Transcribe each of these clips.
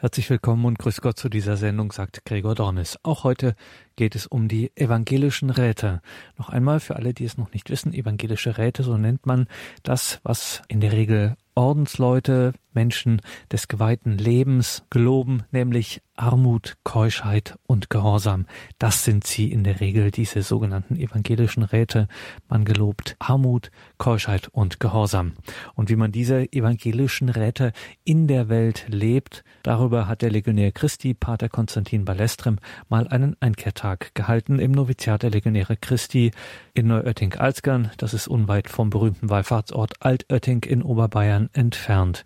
Herzlich willkommen und grüß Gott zu dieser Sendung, sagt Gregor Dornis. Auch heute geht es um die evangelischen Räte. Noch einmal für alle, die es noch nicht wissen, evangelische Räte, so nennt man das, was in der Regel Ordensleute, Menschen des geweihten Lebens geloben, nämlich Armut, Keuschheit und Gehorsam. Das sind sie in der Regel, diese sogenannten evangelischen Räte. Man gelobt Armut, Keuschheit und Gehorsam. Und wie man diese evangelischen Räte in der Welt lebt, darüber hat der Legionär Christi, Pater Konstantin Balestrem, mal einen Einkehrtag gehalten im Noviziat der Legionäre Christi in Neuötting-Alzgern. Das ist unweit vom berühmten Wallfahrtsort Altötting in Oberbayern entfernt.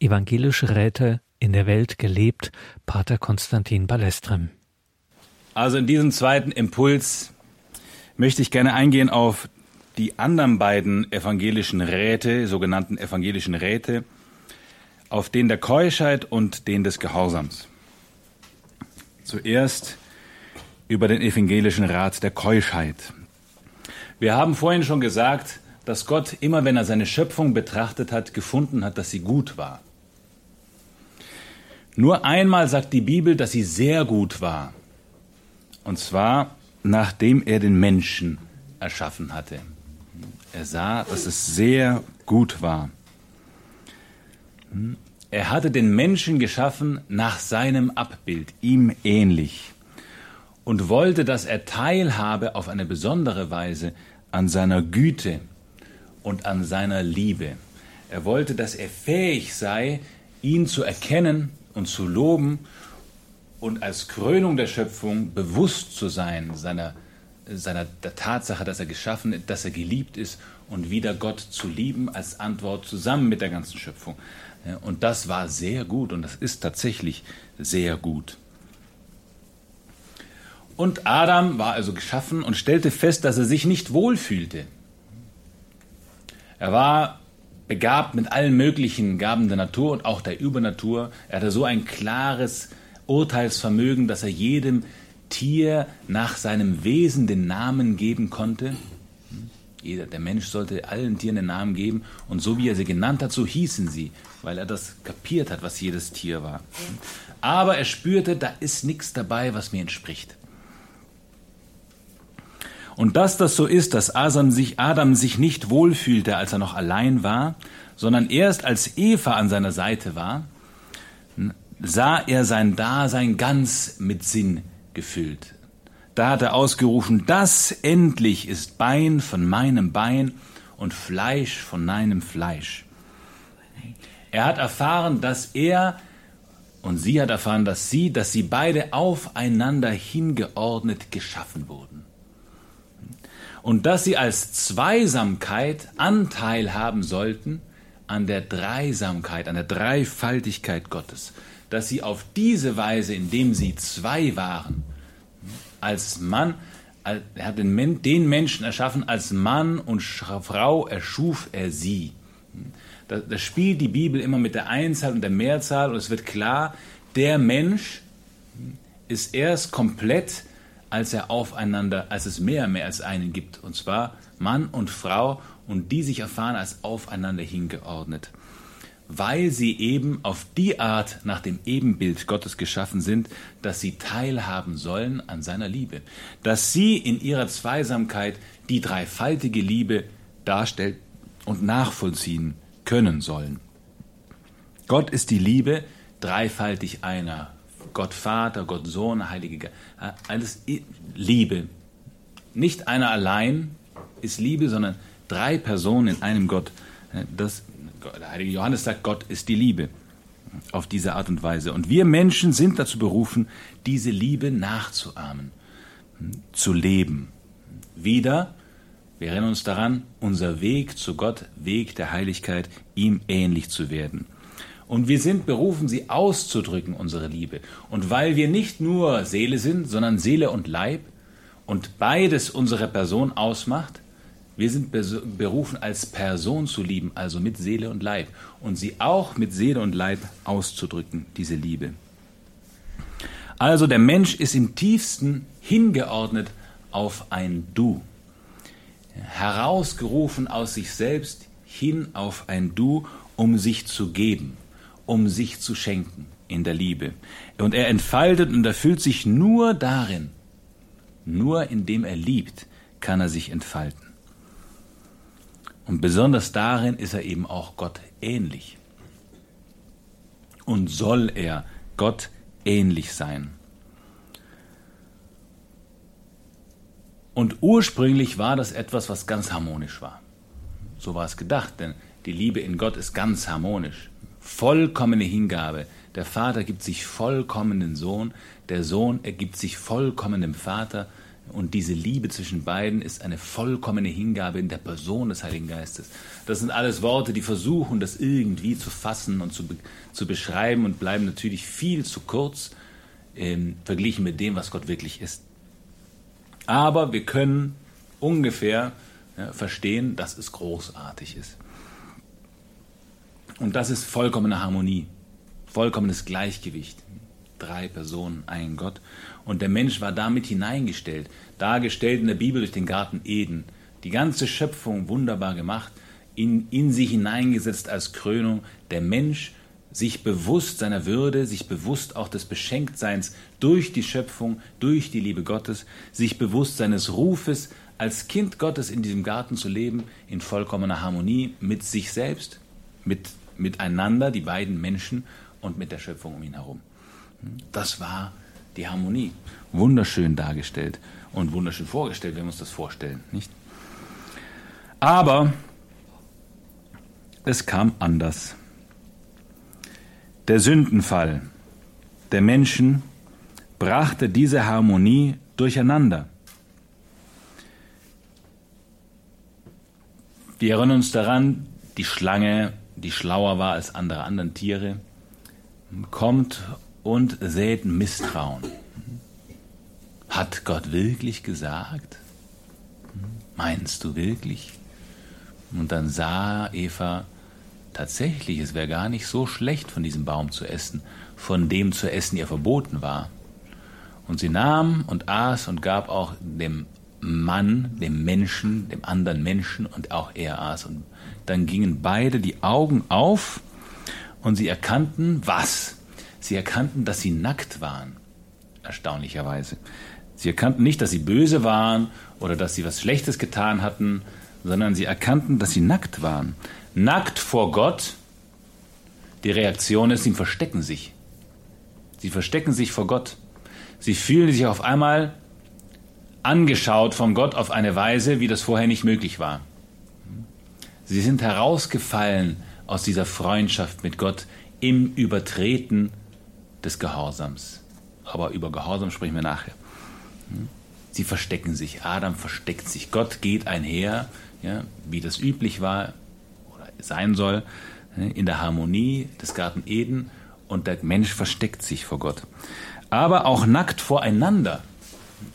Evangelische Räte in der Welt gelebt, Pater Konstantin Balestrem. Also in diesem zweiten Impuls möchte ich gerne eingehen auf die anderen beiden evangelischen Räte, sogenannten evangelischen Räte, auf den der Keuschheit und den des Gehorsams. Zuerst über den evangelischen Rat der Keuschheit. Wir haben vorhin schon gesagt, dass Gott immer, wenn er seine Schöpfung betrachtet hat, gefunden hat, dass sie gut war. Nur einmal sagt die Bibel, dass sie sehr gut war. Und zwar, nachdem er den Menschen erschaffen hatte. Er sah, dass es sehr gut war. Er hatte den Menschen geschaffen nach seinem Abbild, ihm ähnlich, und wollte, dass er teilhabe auf eine besondere Weise an seiner Güte und an seiner Liebe. Er wollte, dass er fähig sei, ihn zu erkennen und zu loben und als Krönung der Schöpfung bewusst zu sein seiner, seiner der Tatsache, dass er geschaffen ist, dass er geliebt ist und wieder Gott zu lieben als Antwort zusammen mit der ganzen Schöpfung. Und das war sehr gut und das ist tatsächlich sehr gut. Und Adam war also geschaffen und stellte fest, dass er sich nicht wohlfühlte. Er war begabt mit allen möglichen Gaben der Natur und auch der Übernatur. Er hatte so ein klares Urteilsvermögen, dass er jedem Tier nach seinem Wesen den Namen geben konnte. Jeder, der Mensch sollte allen Tieren den Namen geben und so wie er sie genannt hat, so hießen sie, weil er das kapiert hat, was jedes Tier war. Aber er spürte, da ist nichts dabei, was mir entspricht. Und dass das so ist, dass Adam sich, Adam sich nicht wohlfühlte, als er noch allein war, sondern erst als Eva an seiner Seite war, sah er sein Dasein ganz mit Sinn gefüllt. Da hat er ausgerufen, das endlich ist Bein von meinem Bein und Fleisch von meinem Fleisch. Er hat erfahren, dass er und sie hat erfahren, dass sie, dass sie beide aufeinander hingeordnet geschaffen wurden und dass sie als Zweisamkeit Anteil haben sollten an der Dreisamkeit, an der Dreifaltigkeit Gottes, dass sie auf diese Weise, indem sie zwei waren, als Mann, er hat den, Menschen erschaffen, als Mann und Frau erschuf er sie. Da, da spielt die Bibel immer mit der Einzahl und der Mehrzahl und es wird klar, der Mensch ist erst komplett als er aufeinander, als es mehr, mehr als einen gibt, und zwar Mann und Frau, und die sich erfahren als aufeinander hingeordnet, weil sie eben auf die Art nach dem Ebenbild Gottes geschaffen sind, dass sie teilhaben sollen an seiner Liebe, dass sie in ihrer Zweisamkeit die dreifaltige Liebe darstellt und nachvollziehen können sollen. Gott ist die Liebe, dreifaltig einer Gott Vater, Gott Sohn, Heilige Geist. Alles Liebe. Nicht einer allein ist Liebe, sondern drei Personen in einem Gott. Das, der Heilige Johannes sagt, Gott ist die Liebe. Auf diese Art und Weise. Und wir Menschen sind dazu berufen, diese Liebe nachzuahmen, zu leben. Wieder, wir erinnern uns daran, unser Weg zu Gott, Weg der Heiligkeit, ihm ähnlich zu werden. Und wir sind berufen, sie auszudrücken, unsere Liebe. Und weil wir nicht nur Seele sind, sondern Seele und Leib und beides unsere Person ausmacht, wir sind berufen, als Person zu lieben, also mit Seele und Leib. Und sie auch mit Seele und Leib auszudrücken, diese Liebe. Also der Mensch ist im tiefsten hingeordnet auf ein Du. Herausgerufen aus sich selbst hin auf ein Du, um sich zu geben um sich zu schenken. in der Liebe. Und er entfaltet und erfüllt sich nur darin. Nur indem er liebt, kann er sich entfalten. Und besonders darin ist er eben auch Gott ähnlich. Und soll er Gott ähnlich sein. Und ursprünglich war das etwas, was ganz harmonisch war. So war es gedacht, denn die Liebe in Gott ist ganz harmonisch. Vollkommene Hingabe. Der Vater gibt sich vollkommen den Sohn, der Sohn ergibt sich vollkommen dem Vater. Und diese Liebe zwischen beiden ist eine vollkommene Hingabe in der Person des Heiligen Geistes. Das sind alles Worte, die versuchen, das irgendwie zu fassen und zu, zu beschreiben und bleiben natürlich viel zu kurz ähm, verglichen mit dem, was Gott wirklich ist. Aber wir können ungefähr ja, verstehen, dass es großartig ist. Und das ist vollkommene Harmonie, vollkommenes Gleichgewicht. Drei Personen, ein Gott. Und der Mensch war damit hineingestellt, dargestellt in der Bibel durch den Garten Eden. Die ganze Schöpfung wunderbar gemacht, in, in sie hineingesetzt als Krönung. Der Mensch sich bewusst seiner Würde, sich bewusst auch des Beschenktseins durch die Schöpfung, durch die Liebe Gottes, sich bewusst seines Rufes, als Kind Gottes in diesem Garten zu leben, in vollkommener Harmonie mit sich selbst, mit miteinander, die beiden Menschen und mit der Schöpfung um ihn herum. Das war die Harmonie. Wunderschön dargestellt und wunderschön vorgestellt, wenn wir uns das vorstellen, nicht? Aber es kam anders. Der Sündenfall der Menschen brachte diese Harmonie durcheinander. Wir erinnern uns daran, die Schlange die schlauer war als andere anderen Tiere, kommt und sät Misstrauen. Hat Gott wirklich gesagt? Meinst du wirklich? Und dann sah Eva tatsächlich, es wäre gar nicht so schlecht, von diesem Baum zu essen, von dem zu essen ihr verboten war. Und sie nahm und aß und gab auch dem Mann, dem Menschen, dem anderen Menschen und auch er aß und dann gingen beide die Augen auf und sie erkannten was? Sie erkannten, dass sie nackt waren. Erstaunlicherweise. Sie erkannten nicht, dass sie böse waren oder dass sie was Schlechtes getan hatten, sondern sie erkannten, dass sie nackt waren. Nackt vor Gott. Die Reaktion ist, sie verstecken sich. Sie verstecken sich vor Gott. Sie fühlen sich auf einmal angeschaut von Gott auf eine Weise, wie das vorher nicht möglich war. Sie sind herausgefallen aus dieser Freundschaft mit Gott im Übertreten des Gehorsams. Aber über Gehorsam sprechen wir nachher. Sie verstecken sich. Adam versteckt sich. Gott geht einher, ja, wie das üblich war oder sein soll, in der Harmonie des Garten Eden und der Mensch versteckt sich vor Gott. Aber auch nackt voreinander,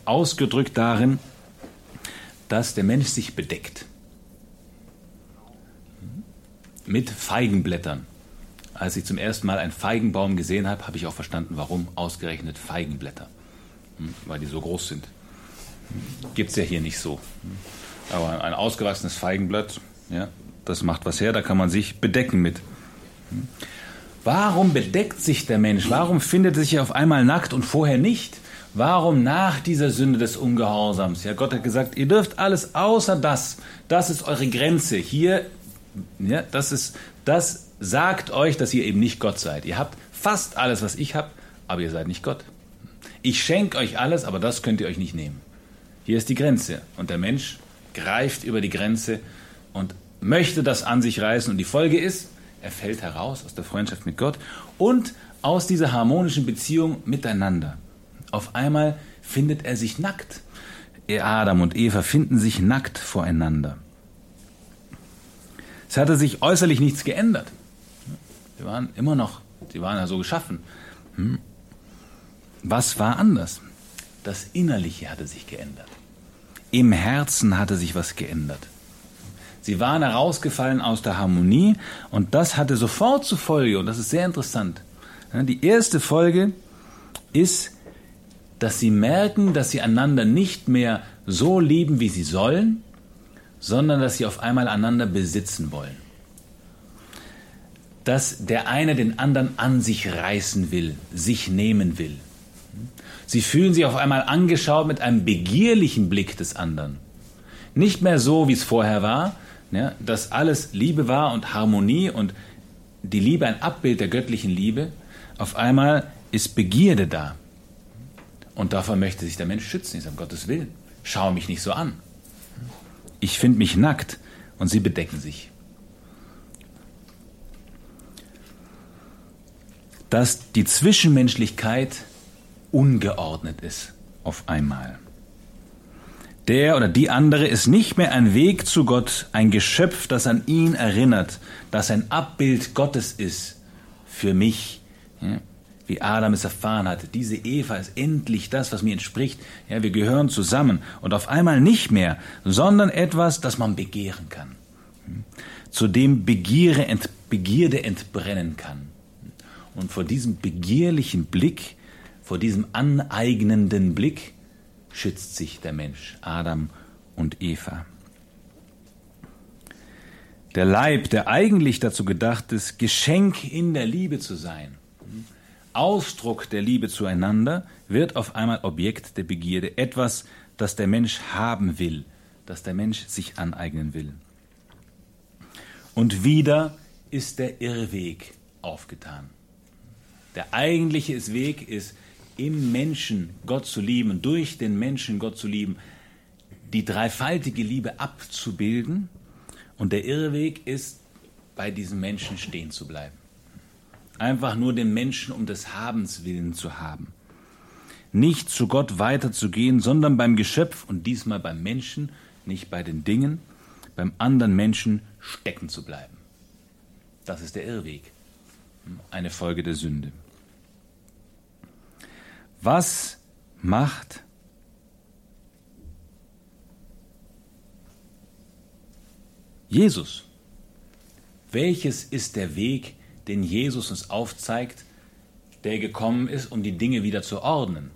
ausgedrückt darin, dass der Mensch sich bedeckt mit Feigenblättern. Als ich zum ersten Mal einen Feigenbaum gesehen habe, habe ich auch verstanden, warum ausgerechnet Feigenblätter. Hm, weil die so groß sind. Gibt es ja hier nicht so. Aber ein ausgewachsenes Feigenblatt, ja, das macht was her, da kann man sich bedecken mit. Hm. Warum bedeckt sich der Mensch? Warum findet er sich auf einmal nackt und vorher nicht? Warum nach dieser Sünde des Ungehorsams? Ja, Gott hat gesagt, ihr dürft alles außer das. Das ist eure Grenze. Hier ja, das, ist, das sagt euch, dass ihr eben nicht Gott seid. Ihr habt fast alles, was ich habe, aber ihr seid nicht Gott. Ich schenke euch alles, aber das könnt ihr euch nicht nehmen. Hier ist die Grenze. Und der Mensch greift über die Grenze und möchte das an sich reißen. Und die Folge ist, er fällt heraus aus der Freundschaft mit Gott und aus dieser harmonischen Beziehung miteinander. Auf einmal findet er sich nackt. Adam und Eva finden sich nackt voreinander. Es hatte sich äußerlich nichts geändert. Sie waren immer noch, sie waren ja so geschaffen. Hm. Was war anders? Das Innerliche hatte sich geändert. Im Herzen hatte sich was geändert. Sie waren herausgefallen aus der Harmonie und das hatte sofort zur Folge, und das ist sehr interessant. Die erste Folge ist, dass sie merken, dass sie einander nicht mehr so lieben, wie sie sollen, sondern dass sie auf einmal einander besitzen wollen. dass der eine den anderen an sich reißen will, sich nehmen will. Sie fühlen sich auf einmal angeschaut mit einem begierlichen Blick des anderen. Nicht mehr so, wie es vorher war, ja, dass alles Liebe war und Harmonie und die Liebe ein Abbild der göttlichen Liebe. Auf einmal ist Begierde da. Und davon möchte sich der Mensch schützen. Ich sage, um Gottes Willen, schau mich nicht so an. Ich finde mich nackt und sie bedecken sich. Dass die Zwischenmenschlichkeit ungeordnet ist auf einmal. Der oder die andere ist nicht mehr ein Weg zu Gott, ein Geschöpf, das an ihn erinnert, das ein Abbild Gottes ist für mich, ja, wie Adam es erfahren hatte. Diese Eva ist endlich das, was mir entspricht. Ja, wir gehören zusammen und auf einmal nicht mehr, sondern etwas, das man begehren kann, zu dem Begierde, ent, Begierde entbrennen kann. Und vor diesem begierlichen Blick vor diesem aneignenden Blick schützt sich der Mensch, Adam und Eva. Der Leib, der eigentlich dazu gedacht ist, Geschenk in der Liebe zu sein, Ausdruck der Liebe zueinander, wird auf einmal Objekt der Begierde, etwas, das der Mensch haben will, das der Mensch sich aneignen will. Und wieder ist der Irrweg aufgetan. Der eigentliche Weg ist, im Menschen Gott zu lieben, durch den Menschen Gott zu lieben, die dreifaltige Liebe abzubilden. Und der Irrweg ist, bei diesem Menschen stehen zu bleiben. Einfach nur den Menschen um des Habens willen zu haben. Nicht zu Gott weiterzugehen, sondern beim Geschöpf und diesmal beim Menschen, nicht bei den Dingen, beim anderen Menschen stecken zu bleiben. Das ist der Irrweg, eine Folge der Sünde. Was macht Jesus? Welches ist der Weg, den Jesus uns aufzeigt, der gekommen ist, um die Dinge wieder zu ordnen?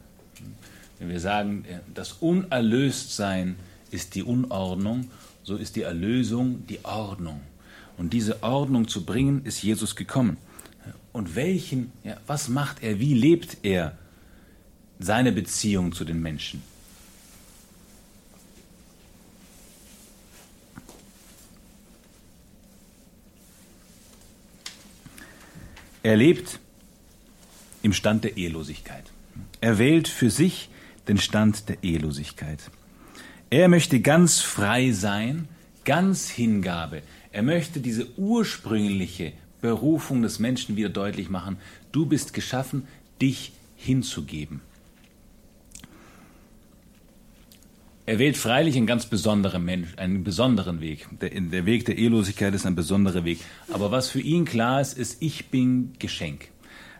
Wenn wir sagen, das Unerlöstsein ist die Unordnung, so ist die Erlösung die Ordnung. Und diese Ordnung zu bringen, ist Jesus gekommen. Und welchen, ja, was macht er, wie lebt er? seine Beziehung zu den Menschen. Er lebt im Stand der Ehelosigkeit. Er wählt für sich den Stand der Ehelosigkeit. Er möchte ganz frei sein, ganz Hingabe. Er möchte diese ursprüngliche Berufung des Menschen wieder deutlich machen. Du bist geschaffen, dich hinzugeben. Er wählt freilich einen ganz besonderen Mensch, einen besonderen Weg. Der, der, Weg der Ehelosigkeit ist ein besonderer Weg. Aber was für ihn klar ist, ist, ich bin Geschenk.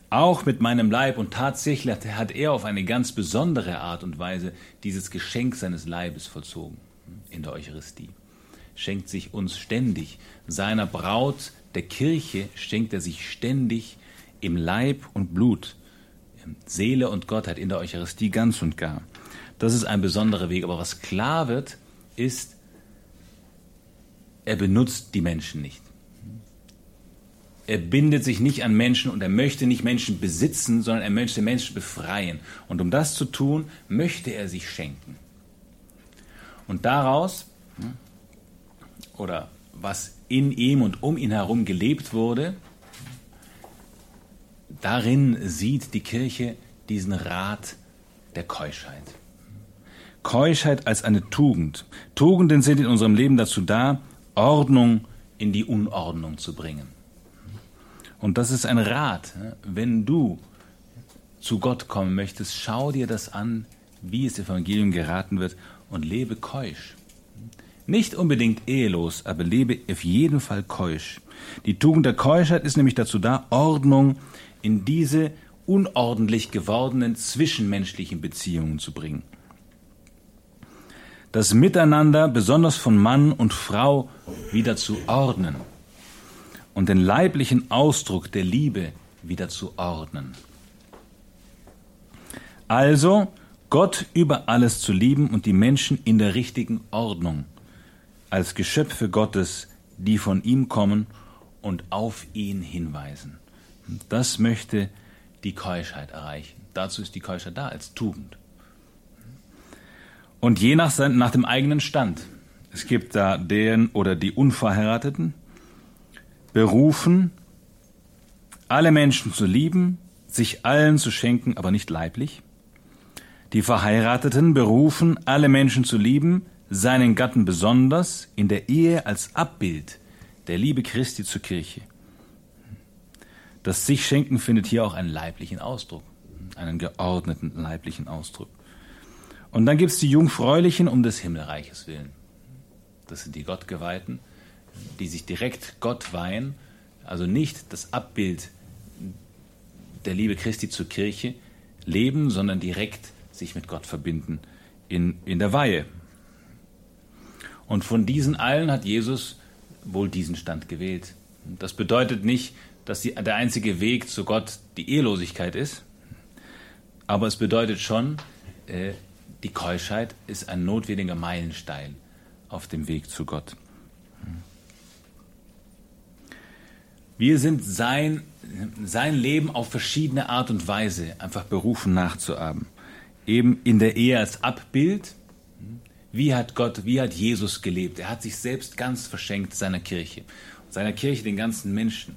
Auch mit meinem Leib und tatsächlich hat er auf eine ganz besondere Art und Weise dieses Geschenk seines Leibes vollzogen in der Eucharistie. Schenkt sich uns ständig. Seiner Braut, der Kirche, schenkt er sich ständig im Leib und Blut, Seele und Gottheit in der Eucharistie ganz und gar. Das ist ein besonderer Weg. Aber was klar wird, ist, er benutzt die Menschen nicht. Er bindet sich nicht an Menschen und er möchte nicht Menschen besitzen, sondern er möchte Menschen befreien. Und um das zu tun, möchte er sich schenken. Und daraus, oder was in ihm und um ihn herum gelebt wurde, darin sieht die Kirche diesen Rat der Keuschheit. Keuschheit als eine Tugend. Tugenden sind in unserem Leben dazu da, Ordnung in die Unordnung zu bringen. Und das ist ein Rat. Wenn du zu Gott kommen möchtest, schau dir das an, wie es Evangelium geraten wird und lebe keusch. Nicht unbedingt ehelos, aber lebe auf jeden Fall keusch. Die Tugend der Keuschheit ist nämlich dazu da, Ordnung in diese unordentlich gewordenen zwischenmenschlichen Beziehungen zu bringen das Miteinander, besonders von Mann und Frau, wieder zu ordnen und den leiblichen Ausdruck der Liebe wieder zu ordnen. Also Gott über alles zu lieben und die Menschen in der richtigen Ordnung, als Geschöpfe Gottes, die von ihm kommen und auf ihn hinweisen. Das möchte die Keuschheit erreichen. Dazu ist die Keuschheit da, als Tugend. Und je nach, nach dem eigenen Stand. Es gibt da den oder die Unverheirateten, berufen, alle Menschen zu lieben, sich allen zu schenken, aber nicht leiblich. Die Verheirateten berufen, alle Menschen zu lieben, seinen Gatten besonders, in der Ehe als Abbild der Liebe Christi zur Kirche. Das sich schenken findet hier auch einen leiblichen Ausdruck, einen geordneten leiblichen Ausdruck. Und dann gibt es die Jungfräulichen um des Himmelreiches willen. Das sind die Gottgeweihten, die sich direkt Gott weihen, also nicht das Abbild der Liebe Christi zur Kirche leben, sondern direkt sich mit Gott verbinden in, in der Weihe. Und von diesen allen hat Jesus wohl diesen Stand gewählt. Das bedeutet nicht, dass die, der einzige Weg zu Gott die Ehelosigkeit ist, aber es bedeutet schon, äh, die Keuschheit ist ein notwendiger Meilenstein auf dem Weg zu Gott. Wir sind sein, sein Leben auf verschiedene Art und Weise einfach berufen nachzuahmen. Eben in der Ehe als Abbild. Wie hat Gott, wie hat Jesus gelebt? Er hat sich selbst ganz verschenkt seiner Kirche. Seiner Kirche den ganzen Menschen.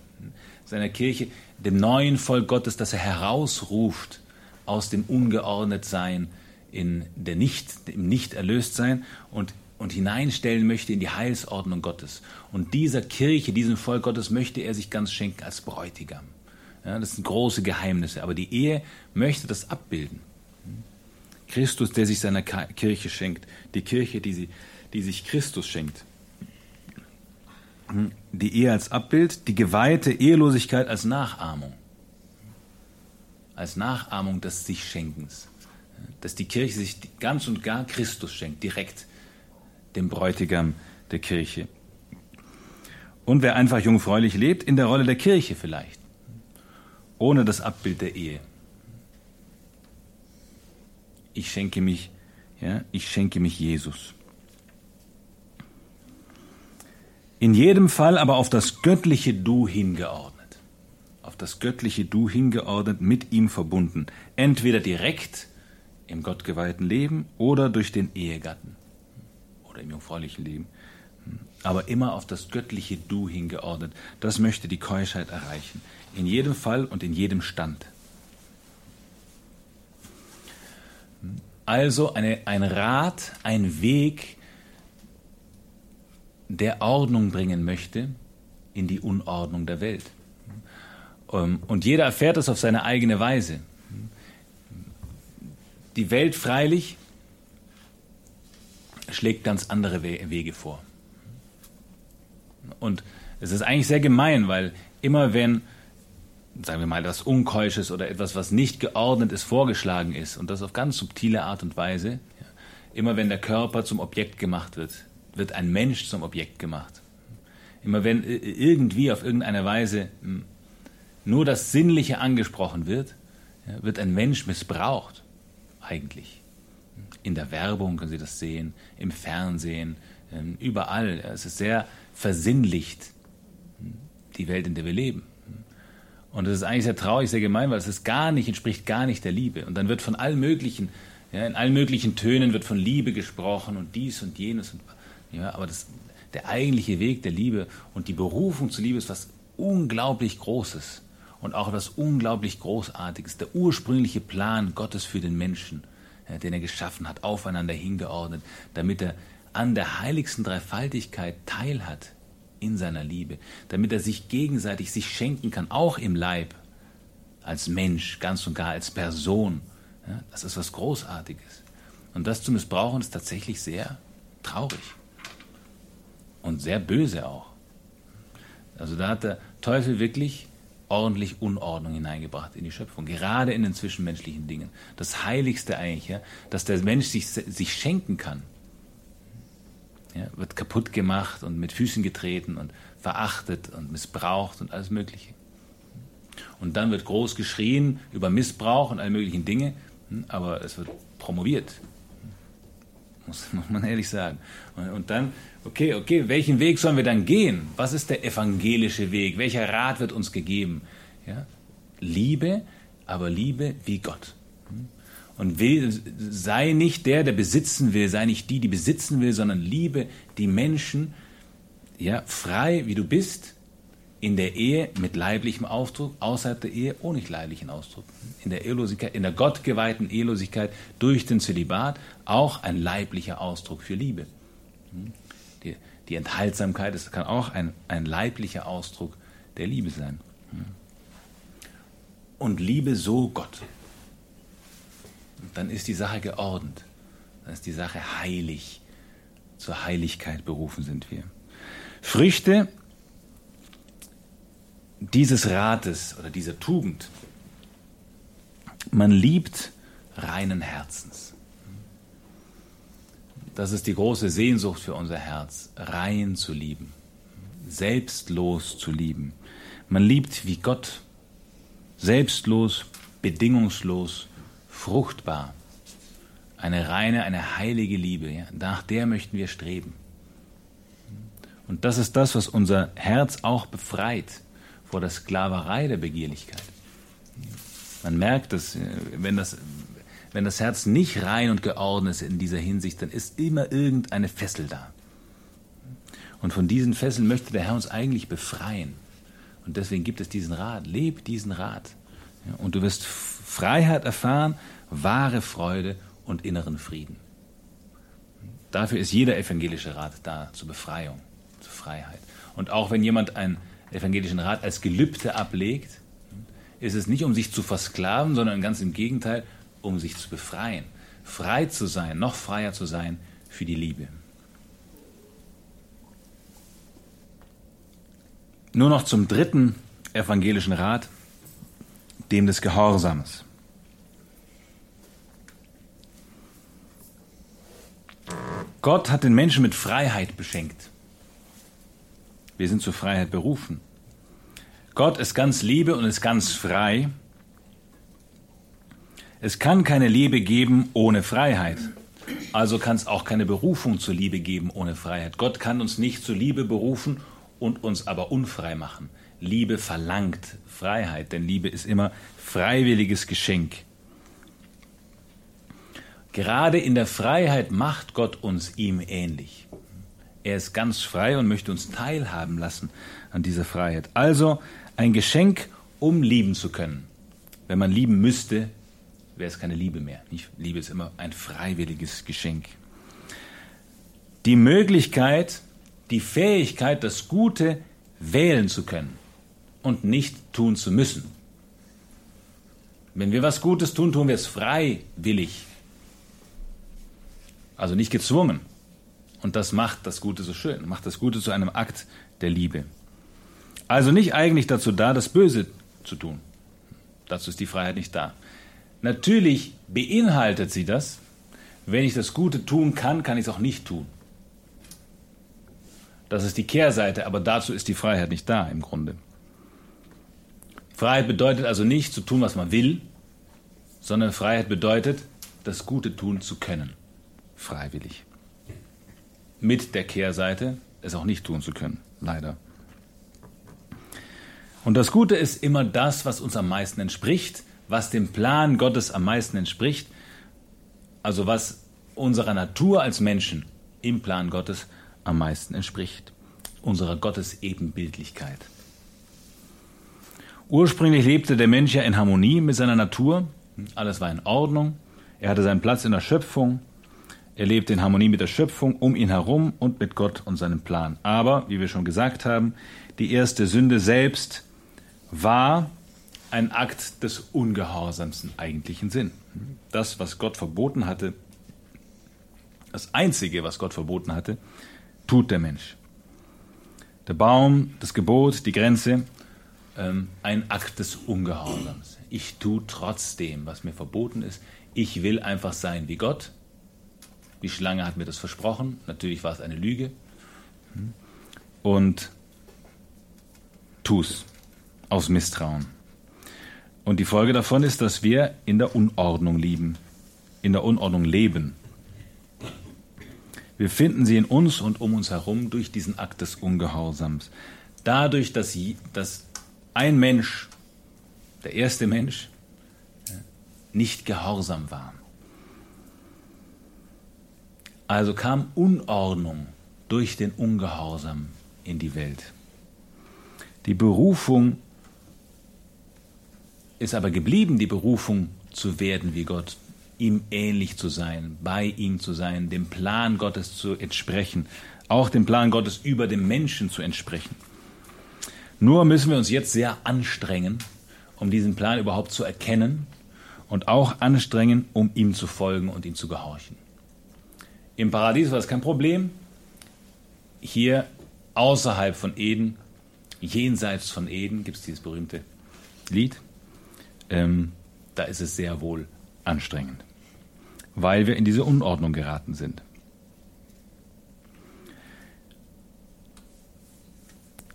Seiner Kirche dem neuen Volk Gottes, das er herausruft aus dem Ungeordnetsein in der Nicht, im Nicht-Erlöstsein und und hineinstellen möchte in die Heilsordnung Gottes. Und dieser Kirche, diesem Volk Gottes möchte er sich ganz schenken als Bräutigam. Ja, das sind große Geheimnisse, aber die Ehe möchte das abbilden. Christus, der sich seiner Kirche schenkt, die Kirche, die, sie, die sich Christus schenkt. Die Ehe als Abbild, die geweihte Ehelosigkeit als Nachahmung. Als Nachahmung des sich Schenkens. Dass die Kirche sich ganz und gar Christus schenkt, direkt dem Bräutigam der Kirche. Und wer einfach jungfräulich lebt, in der Rolle der Kirche vielleicht, ohne das Abbild der Ehe. Ich schenke mich, ja, ich schenke mich Jesus. In jedem Fall aber auf das göttliche Du hingeordnet. Auf das göttliche Du hingeordnet, mit ihm verbunden. Entweder direkt im gottgeweihten Leben oder durch den Ehegatten oder im jungfräulichen Leben, aber immer auf das göttliche Du hingeordnet. Das möchte die Keuschheit erreichen. In jedem Fall und in jedem Stand. Also eine, ein Rat, ein Weg, der Ordnung bringen möchte in die Unordnung der Welt. Ähm, und jeder erfährt es auf seine eigene Weise. Die Welt freilich schlägt ganz andere Wege vor. Und es ist eigentlich sehr gemein, weil immer wenn, sagen wir mal, etwas Unkeusches oder etwas, was nicht geordnet ist, vorgeschlagen ist, und das auf ganz subtile Art und Weise, immer wenn der Körper zum Objekt gemacht wird, wird ein Mensch zum Objekt gemacht. Immer wenn irgendwie auf irgendeine Weise hm, nur das Sinnliche angesprochen wird, wird ein Mensch missbraucht, eigentlich. In der Werbung können Sie das sehen, im Fernsehen, ähm, überall. Es ist sehr versinnlicht, die Welt, in der wir leben. Und es ist eigentlich sehr traurig, sehr gemein, weil es ist gar nicht, entspricht gar nicht der Liebe. Und dann wird von allen möglichen, ja, in allen möglichen Tönen wird von Liebe gesprochen und dies und jenes. Und, ja, aber das, der eigentliche Weg der Liebe und die Berufung zur Liebe ist was unglaublich Großes und auch etwas unglaublich Großartiges. Der ursprüngliche Plan Gottes für den Menschen den er geschaffen hat, aufeinander hingeordnet, damit er an der heiligsten Dreifaltigkeit teilhat in seiner Liebe, damit er sich gegenseitig sich schenken kann, auch im Leib, als Mensch, ganz und gar als Person. Ja, das ist was Großartiges. Und das zu missbrauchen ist tatsächlich sehr traurig und sehr böse auch. Also da hat der Teufel wirklich ordentlich Unordnung hineingebracht in die Schöpfung, gerade in den zwischenmenschlichen Dingen. Das Heiligste eigentlich, ja, dass der Mensch sich, sich schenken kann, ja, wird kaputt gemacht und mit Füßen getreten und verachtet und missbraucht und alles Mögliche. Und dann wird groß geschrien über Missbrauch und alle möglichen Dinge, hm, aber es wird promoviert. Muss, muss man ehrlich sagen. Und, und dann, okay, okay, welchen Weg sollen wir dann gehen? Was ist der evangelische Weg? Welcher Rat wird uns gegeben? Ja? Liebe, aber Liebe wie Gott. Und will, sei nicht der, der besitzen will, sei nicht die, die besitzen will, sondern liebe die Menschen, ja, frei wie du bist, in der Ehe mit leiblichem Ausdruck, außerhalb der Ehe ohne leiblichen Ausdruck. In der Ehelosigkeit, in der gottgeweihten Ehelosigkeit durch den Zölibat auch ein leiblicher Ausdruck für Liebe. Die, die Enthaltsamkeit, das kann auch ein, ein leiblicher Ausdruck der Liebe sein. Und Liebe so Gott. Dann ist die Sache geordnet. Dann ist die Sache heilig. Zur Heiligkeit berufen sind wir. Früchte dieses Rates oder dieser Tugend. Man liebt reinen Herzens. Das ist die große Sehnsucht für unser Herz, rein zu lieben, selbstlos zu lieben. Man liebt wie Gott, selbstlos, bedingungslos, fruchtbar. Eine reine, eine heilige Liebe, ja, nach der möchten wir streben. Und das ist das, was unser Herz auch befreit vor der Sklaverei der Begehrlichkeit. Man merkt, dass äh, wenn das, wenn das Herz nicht rein und geordnet ist in dieser Hinsicht, dann ist immer irgendeine Fessel da. Und von diesen Fesseln möchte der Herr uns eigentlich befreien. Und deswegen gibt es diesen Rat. Leb diesen Rat. Und du wirst Freiheit erfahren, wahre Freude und inneren Frieden. Dafür ist jeder evangelische Rat da, zur Befreiung, zur Freiheit. Und auch wenn jemand ein evangelischen Rat als Gelübde ablegt, ist es nicht, um sich zu versklaven, sondern ganz im Gegenteil, um sich zu befreien, frei zu sein, noch freier zu sein für die Liebe. Nur noch zum dritten evangelischen Rat, dem des Gehorsams. Gott hat den Menschen mit Freiheit beschenkt. Wir sind zur Freiheit berufen. Gott ist ganz Liebe und ist ganz frei. Es kann keine Liebe geben ohne Freiheit. Also kann es auch keine Berufung zur Liebe geben ohne Freiheit. Gott kann uns nicht zur Liebe berufen und uns aber unfrei machen. Liebe verlangt Freiheit, denn Liebe ist immer freiwilliges Geschenk. Gerade in der Freiheit macht Gott uns ihm ähnlich. Er ist ganz frei und möchte uns teilhaben lassen an dieser Freiheit. Also ein Geschenk, um lieben zu können. Wenn man lieben müsste, wäre es keine Liebe mehr. Liebe ist immer ein freiwilliges Geschenk. Die Möglichkeit, die Fähigkeit, das Gute wählen zu können und nicht tun zu müssen. Wenn wir was Gutes tun, tun wir es freiwillig. Also nicht gezwungen. Und das macht das Gute so schön, macht das Gute zu einem Akt der Liebe. Also nicht eigentlich dazu da, das Böse zu tun. Dazu ist die Freiheit nicht da. Natürlich beinhaltet sie das, wenn ich das Gute tun kann, kann ich es auch nicht tun. Das ist die Kehrseite, aber dazu ist die Freiheit nicht da im Grunde. Freiheit bedeutet also nicht zu tun, was man will, sondern Freiheit bedeutet, das Gute tun zu können. Freiwillig mit der Kehrseite, es auch nicht tun zu können, leider. Und das Gute ist immer das, was uns am meisten entspricht, was dem Plan Gottes am meisten entspricht, also was unserer Natur als Menschen im Plan Gottes am meisten entspricht, unserer Gottesebenbildlichkeit. Ursprünglich lebte der Mensch ja in Harmonie mit seiner Natur, alles war in Ordnung, er hatte seinen Platz in der Schöpfung, er lebt in Harmonie mit der Schöpfung um ihn herum und mit Gott und seinem Plan. Aber, wie wir schon gesagt haben, die erste Sünde selbst war ein Akt des Ungehorsams im eigentlichen Sinn. Das, was Gott verboten hatte, das Einzige, was Gott verboten hatte, tut der Mensch. Der Baum, das Gebot, die Grenze, ähm, ein Akt des Ungehorsams. Ich tue trotzdem, was mir verboten ist. Ich will einfach sein wie Gott die Schlange hat mir das versprochen. Natürlich war es eine Lüge. Und tu's aus Misstrauen. Und die Folge davon ist, dass wir in der Unordnung lieben, in der Unordnung leben. Wir finden sie in uns und um uns herum durch diesen Akt des Ungehorsams. Dadurch, dass, dass ein Mensch, der erste Mensch, nicht gehorsam war. Also kam Unordnung durch den Ungehorsam in die Welt. Die Berufung ist aber geblieben, die Berufung zu werden wie Gott, ihm ähnlich zu sein, bei ihm zu sein, dem Plan Gottes zu entsprechen, auch dem Plan Gottes über dem Menschen zu entsprechen. Nur müssen wir uns jetzt sehr anstrengen, um diesen Plan überhaupt zu erkennen und auch anstrengen, um ihm zu folgen und ihm zu gehorchen. Im Paradies war es kein Problem. Hier außerhalb von Eden, jenseits von Eden, gibt es dieses berühmte Lied. Ähm, da ist es sehr wohl anstrengend, weil wir in diese Unordnung geraten sind.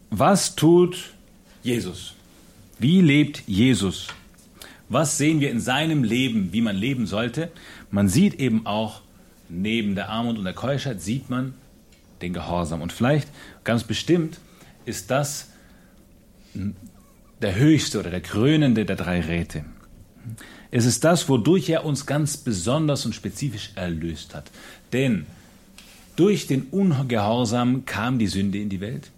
Was tut Jesus? Wie lebt Jesus? Was sehen wir in seinem Leben, wie man leben sollte? Man sieht eben auch, neben der Armut und der Keuschheit sieht man den Gehorsam. Und vielleicht, ganz bestimmt, ist das der höchste oder der krönende der drei Räte. Es ist das, wodurch er uns ganz besonders und spezifisch erlöst hat. Denn durch den Ungehorsam kam die Sünde in die Welt,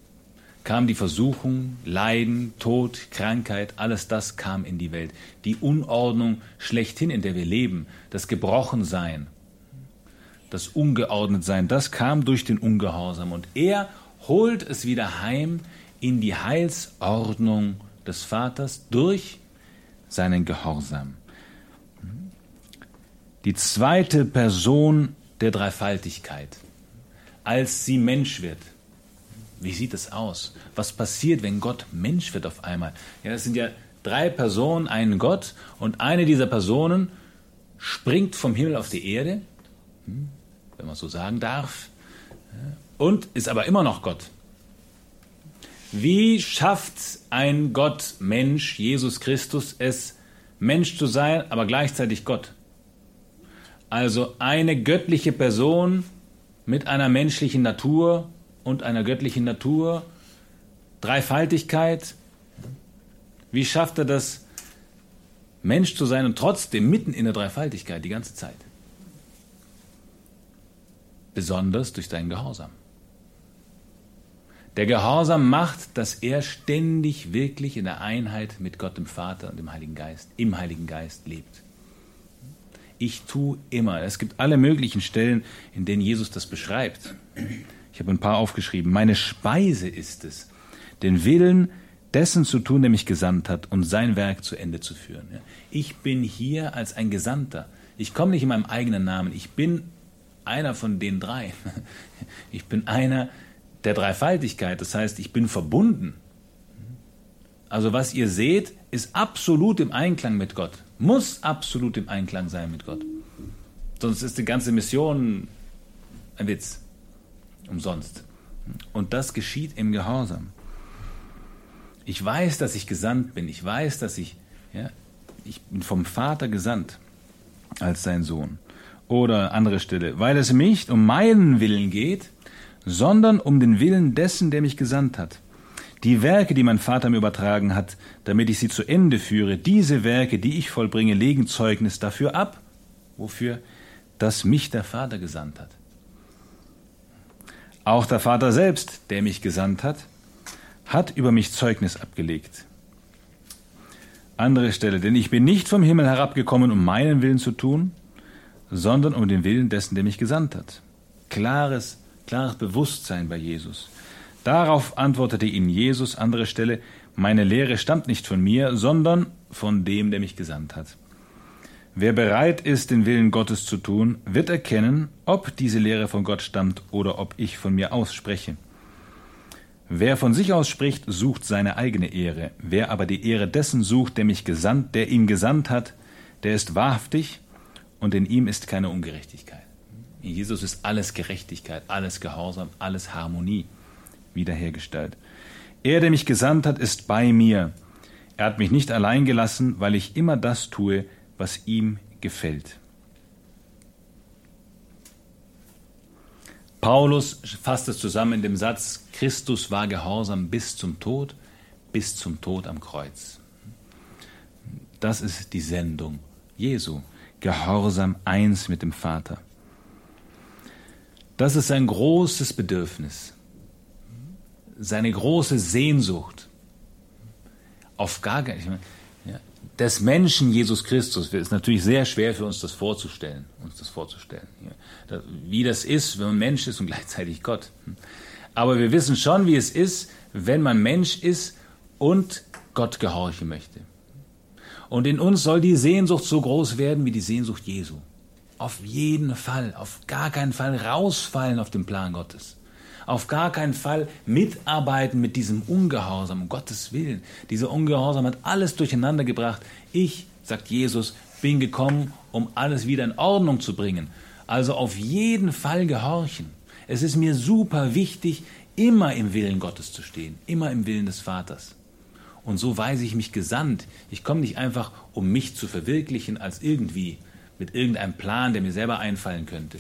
kam die Versuchung, Leiden, Tod, Krankheit, alles das kam in die Welt. Die Unordnung schlechthin, in der wir leben, das Gebrochensein, das Ungeordnetsein, das kam durch den Ungehorsam. Und er holt es wieder heim in die Heilsordnung des Vaters durch seinen Gehorsam. Die zweite Person der Dreifaltigkeit, als sie Mensch wird. Wie sieht es aus? Was passiert, wenn Gott Mensch wird auf einmal? Ja, es sind ja drei Personen, ein Gott und eine dieser Personen springt vom Himmel auf die Erde, hm, wenn man so sagen darf, und ist aber immer noch Gott. Wie schafft ein Gott Mensch, Jesus Christus, es, Mensch zu sein, aber gleichzeitig Gott? Also eine göttliche Person mit einer menschlichen Natur und einer göttlichen Natur, Dreifaltigkeit. Wie schafft er das, Mensch zu sein und trotzdem mitten in der Dreifaltigkeit die ganze Zeit? Besonders durch seinen Gehorsam. Der Gehorsam macht, dass er ständig wirklich in der Einheit mit Gott dem Vater und dem Heiligen Geist, im Heiligen Geist lebt. Ich tue immer. Es gibt alle möglichen Stellen, in denen Jesus das beschreibt. Ich habe ein paar aufgeschrieben. Meine Speise ist es, den Willen dessen zu tun, der mich gesandt hat und sein Werk zu Ende zu führen. Ich bin hier als ein Gesandter. Ich komme nicht in meinem eigenen Namen. Ich bin einer von den drei. Ich bin einer, der Dreifaltigkeit. Das heißt, ich bin verbunden. Also was ihr seht, ist absolut im Einklang mit Gott. Muss absolut im Einklang sein mit Gott. Sonst ist die ganze Mission ein Witz. Umsonst. Und das geschieht im Gehorsam. Ich weiß, dass ich gesandt bin. Ich weiß, dass ich, ja, ich bin vom Vater gesandt als sein Sohn. Oder andere Stelle, weil es nicht um meinen Willen geht, sondern um den Willen dessen, der mich gesandt hat. Die Werke, die mein Vater mir übertragen hat, damit ich sie zu Ende führe, diese Werke, die ich vollbringe, legen Zeugnis dafür ab, wofür, dass mich der Vater gesandt hat. Auch der Vater selbst, der mich gesandt hat, hat über mich Zeugnis abgelegt. Andere Stelle, denn ich bin nicht vom Himmel herabgekommen, um meinen Willen zu tun, sondern um den Willen dessen, der mich gesandt hat. Klares klares Bewusstsein bei Jesus. Darauf antwortete ihm Jesus, andere Stelle, meine Lehre stammt nicht von mir, sondern von dem, der mich gesandt hat. Wer bereit ist, den Willen Gottes zu tun, wird erkennen, ob diese Lehre von Gott stammt oder ob ich von mir ausspreche. Wer von sich aus spricht, sucht seine eigene Ehre. Wer aber die Ehre dessen sucht, der mich gesandt, der ihn gesandt hat, der ist wahrhaftig und in ihm ist keine Ungerechtigkeit. In Jesus ist alles Gerechtigkeit, alles Gehorsam, alles Harmonie wiederhergestellt. Er, der mich gesandt hat, ist bei mir. Er hat mich nicht allein gelassen, weil ich immer das tue, was ihm gefällt. Paulus fasst es zusammen in dem Satz, Christus war gehorsam bis zum Tod, bis zum Tod am Kreuz. Das ist die Sendung Jesu, gehorsam eins mit dem Vater. Das ist sein großes Bedürfnis, seine große Sehnsucht. Auf gar keinen. Ja, des Menschen Jesus Christus ist natürlich sehr schwer für uns das vorzustellen, uns das vorzustellen. Ja, wie das ist, wenn man Mensch ist und gleichzeitig Gott. Aber wir wissen schon, wie es ist, wenn man Mensch ist und Gott gehorchen möchte. Und in uns soll die Sehnsucht so groß werden wie die Sehnsucht Jesu auf jeden Fall, auf gar keinen Fall rausfallen auf den Plan Gottes. Auf gar keinen Fall mitarbeiten mit diesem Ungehorsam, um Gottes Willen. Dieser Ungehorsam hat alles durcheinander gebracht. Ich, sagt Jesus, bin gekommen, um alles wieder in Ordnung zu bringen. Also auf jeden Fall gehorchen. Es ist mir super wichtig, immer im Willen Gottes zu stehen, immer im Willen des Vaters. Und so weiß ich mich gesandt. Ich komme nicht einfach, um mich zu verwirklichen als irgendwie, mit irgendeinem Plan, der mir selber einfallen könnte.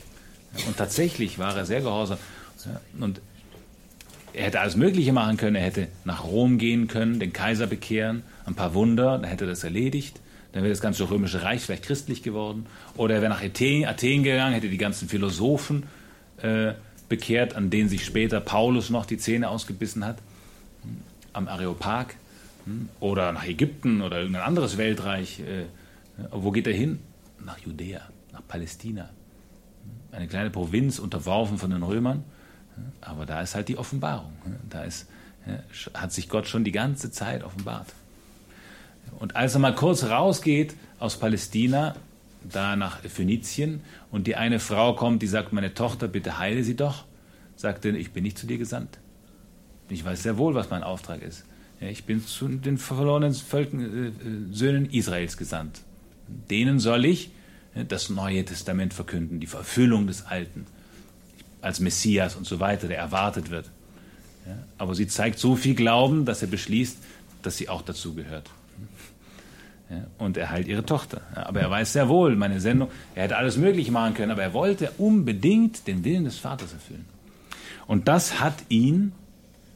Und tatsächlich war er sehr gehorsam. Und er hätte alles Mögliche machen können. Er hätte nach Rom gehen können, den Kaiser bekehren, ein paar Wunder, dann hätte er das erledigt. Dann wäre das ganze römische Reich vielleicht christlich geworden. Oder er wäre nach Athen, Athen gegangen, hätte die ganzen Philosophen äh, bekehrt, an denen sich später Paulus noch die Zähne ausgebissen hat, am Areopag. Oder nach Ägypten oder irgendein anderes Weltreich. Äh, wo geht er hin? nach Judäa, nach Palästina. Eine kleine Provinz unterworfen von den Römern. Aber da ist halt die Offenbarung. Da ist, hat sich Gott schon die ganze Zeit offenbart. Und als er mal kurz rausgeht aus Palästina, da nach Phönizien, und die eine Frau kommt, die sagt, meine Tochter, bitte heile sie doch, sagt er, ich bin nicht zu dir gesandt. Ich weiß sehr wohl, was mein Auftrag ist. Ich bin zu den verlorenen Völken, äh, äh, Söhnen Israels gesandt. Denen soll ich das Neue Testament verkünden, die Erfüllung des Alten, als Messias und so weiter, der erwartet wird. aber sie zeigt so viel Glauben, dass er beschließt, dass sie auch dazu gehört. und er heilt ihre Tochter. aber er weiß sehr wohl, meine Sendung, er hätte alles Mögliche machen können, aber er wollte unbedingt den Willen des Vaters erfüllen. Und das hat ihn